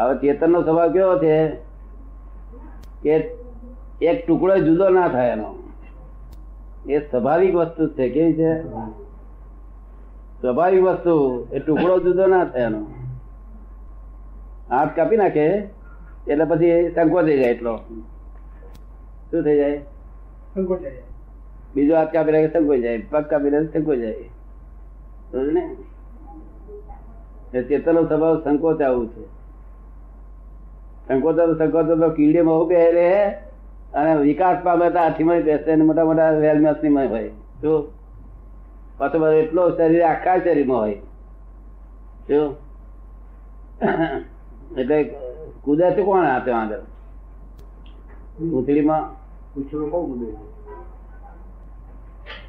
હવે ચેતન નો સ્વભાવ કેવો છે? કે એક ટુકડો જુદો ના થાય એનો. એ સ્વાભાવિક વસ્તુ છે કેવી છે? સ્વાભાવિક વસ્તુ એ ટુકડો જુદો ના થાય એનો. હાથ કાપી નાખે એટલે પછી સંકોચ થઈ જાય એટલો. શું થઈ જાય? બીજો હાથ કાપી નાખે સંકોચ જાય. પગ કાપી નાખે સંકોચ જાય. ને? એ ચેતનનો સ્વભાવ સંકોચ આવું છે. સંકોચ સંકોચો તો કીડીમાં ઉભે રહે અને વિકાસ પામે તો હાથીમાં બેસે મોટા મોટા વેલમેસની હોય. શું? પાછો બધો એટલો શરીર આખા શરીરમાં હોય. શું? એટલે કુદરત કોણ હાથે આગળ? પૂંછડીમાં પૂછડું બહુ બધું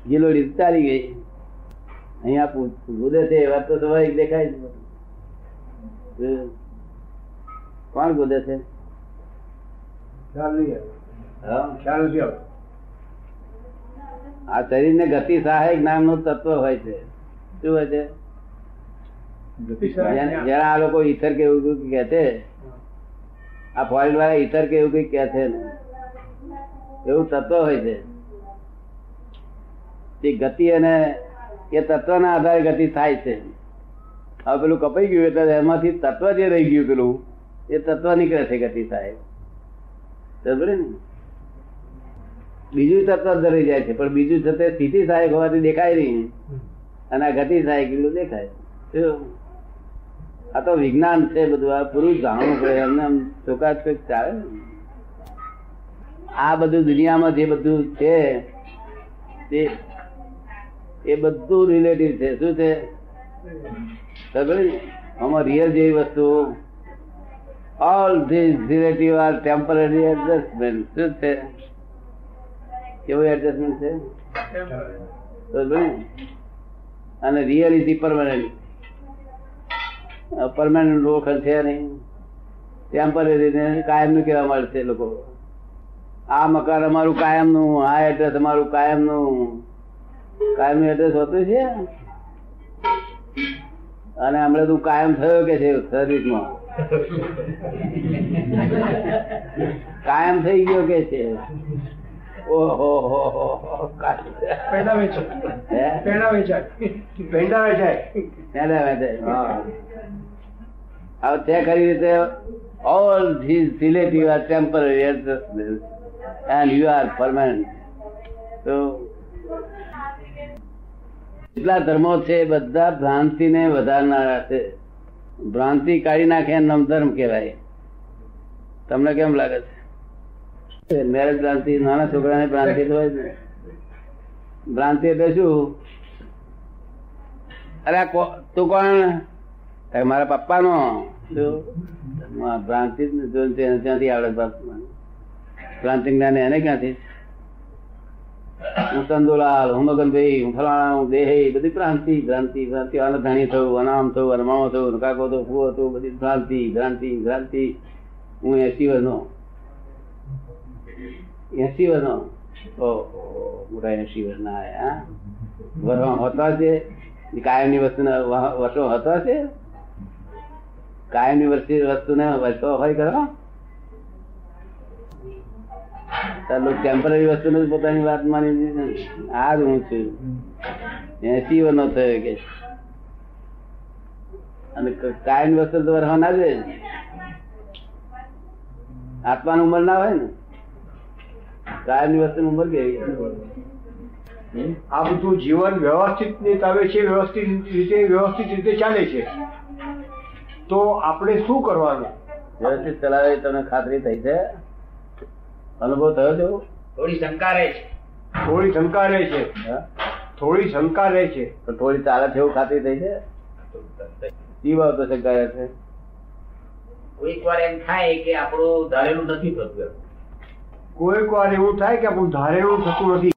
ગિલોડી ચાલી ગઈ. અહીંયા પૂ- કુદે છે એ વાત તો સ્વાભાવિક દેખાય? કોણ બોલે છે? આ શરીર ને ગતિ સહાયક નામનું તત્વ હોય છે. શું હોય છે? જેને- આ લોકો ઈથર કે એવું કઈ કે છે? આ ફોરેન વાળા ઈથર કે એવું કઈ કે છે ને? એવું તત્વ હોય છે. તે ગતિ અને એ તત્વના આધારે ગતિ થાય છે. હવે પેલું કપાઈ ગયું એટલે એમાંથી તત્વ જે રહી ગયું પેલું. એ તત્વ નીકળે છે ગતિ સાહેબ. બીજું તત્વ ધરી જાય છે, પણ બીજું છતાં સ્થિતિ સહાયક હોવાથી દેખાય નહીં. અને આ ગતિ સહાયક એટલું દેખાય. આ તો વિજ્ઞાન છે બધું, આ પૂરું જાણવું પડે, એમને આમ ચોકાટ કંઈક ચાલે આ બધું દુનિયામાં જે બધું છે, તે, એ બધું રિલેટિવ છે. શું છે? આમાં રિયલ જેવી વસ્તુ all this relative are temporary adjustment શું છે કેવું એડજસ્ટમેન્ટ છે અને રિયલ ઇઝ પરમાનન્ટ પરમાનન્ટ ઓળખણ છે નહીં ટેમ્પરરી કાયમનું કહેવા મળે લોકો આ મકાન અમારું કાયમનું આ એડ્રેસ અમારું કાયમનું કાયમનું એડ્રેસ હોતું છે અને હમણાં તું કાયમ થયો કે છે સર્વિસમાં કાયમ થઈ ગયો કે છે? ઓહો હો હો હો. પેંડા વેચાય. પેંડા વેચાય. પેંડા વેચાય પેલા હવે તે કરી રીતે all this relative are temporary and you are permanent તો જેટલા ધર્મો છે બધા ભ્રાંતિને વધારનારા છે. ભ્રાંતિ કાઢી નાખે એમ ધર્મ કહેવાય. તમને કેમ લાગે છે? મેરેજ ભ્રાંતિ નાના છોકરાને ભ્રાંતિ તો હોય ને. ભ્રાંતિ એટલે શું? અરે તું કોણ? મારા પપ્પા નો ભ્રાંતિ ત્યાંથી આવડે ભ્રાંતિ જ્ઞાન એને ક્યાંથી? હું ચંદુલાલ હું મગનભાઈ હું ફલાણા હું દેહ, બધી ભ્રાંતિ ભ્રાંતિ ભ્રાંતિ અનધાણી થયું, અનામ થયું અનમાવો થયું કાકો તો ફૂવો થયું, બધી ભ્રાંતિ ભ્રાંતિ ભ્રાંતિ. હું એસી વર્ષનો. એસી વર્ષનો? ઓહો, મોટા એસી વર્ષના આયા? વર્ષો હોતા છે? કાયમની વસ્તુને વર્ષો હોતા છે? કાયમની વસ્તુ, વસ્તુને વર્ષો હોય કરો ટેમ્પરરી વસ્તુ ને પોતાની વાત માની લીધી આ જ હું છું. એસી વર્ષનો થયો કે. અને કાયમ વસ્તુ તો વર્ષો ના જોઈએ. આત્માની ઉંમર ના હોય ને. કાયમની વસ્તુ ઉંમર કેવી? આ બધું જીવન વ્યવસ્થિત રીતે આવે છે વ્યવસ્થિત રીતે વ્યવસ્થિત રીતે ચાલે છે. તો આપણે શું કરવાનું? વ્યવસ્થિત ચલાવે તમને ખાતરી થઈ છે. અનુભવ થયો છે થોડી શંકા રહે છે. થોડી શંકા રહે છે થોડી શંકા રહે છે. તો થોડી ચાલે છે એવું ખાતરી થઈ છે? ઈ બાબત શંકા રહે છે. કોઈક વાર એમ થાય કે આપણું ધારેલું નથી થતું કોઈક વાર એવું થાય કે આપણું ધારેલું થતું નથી.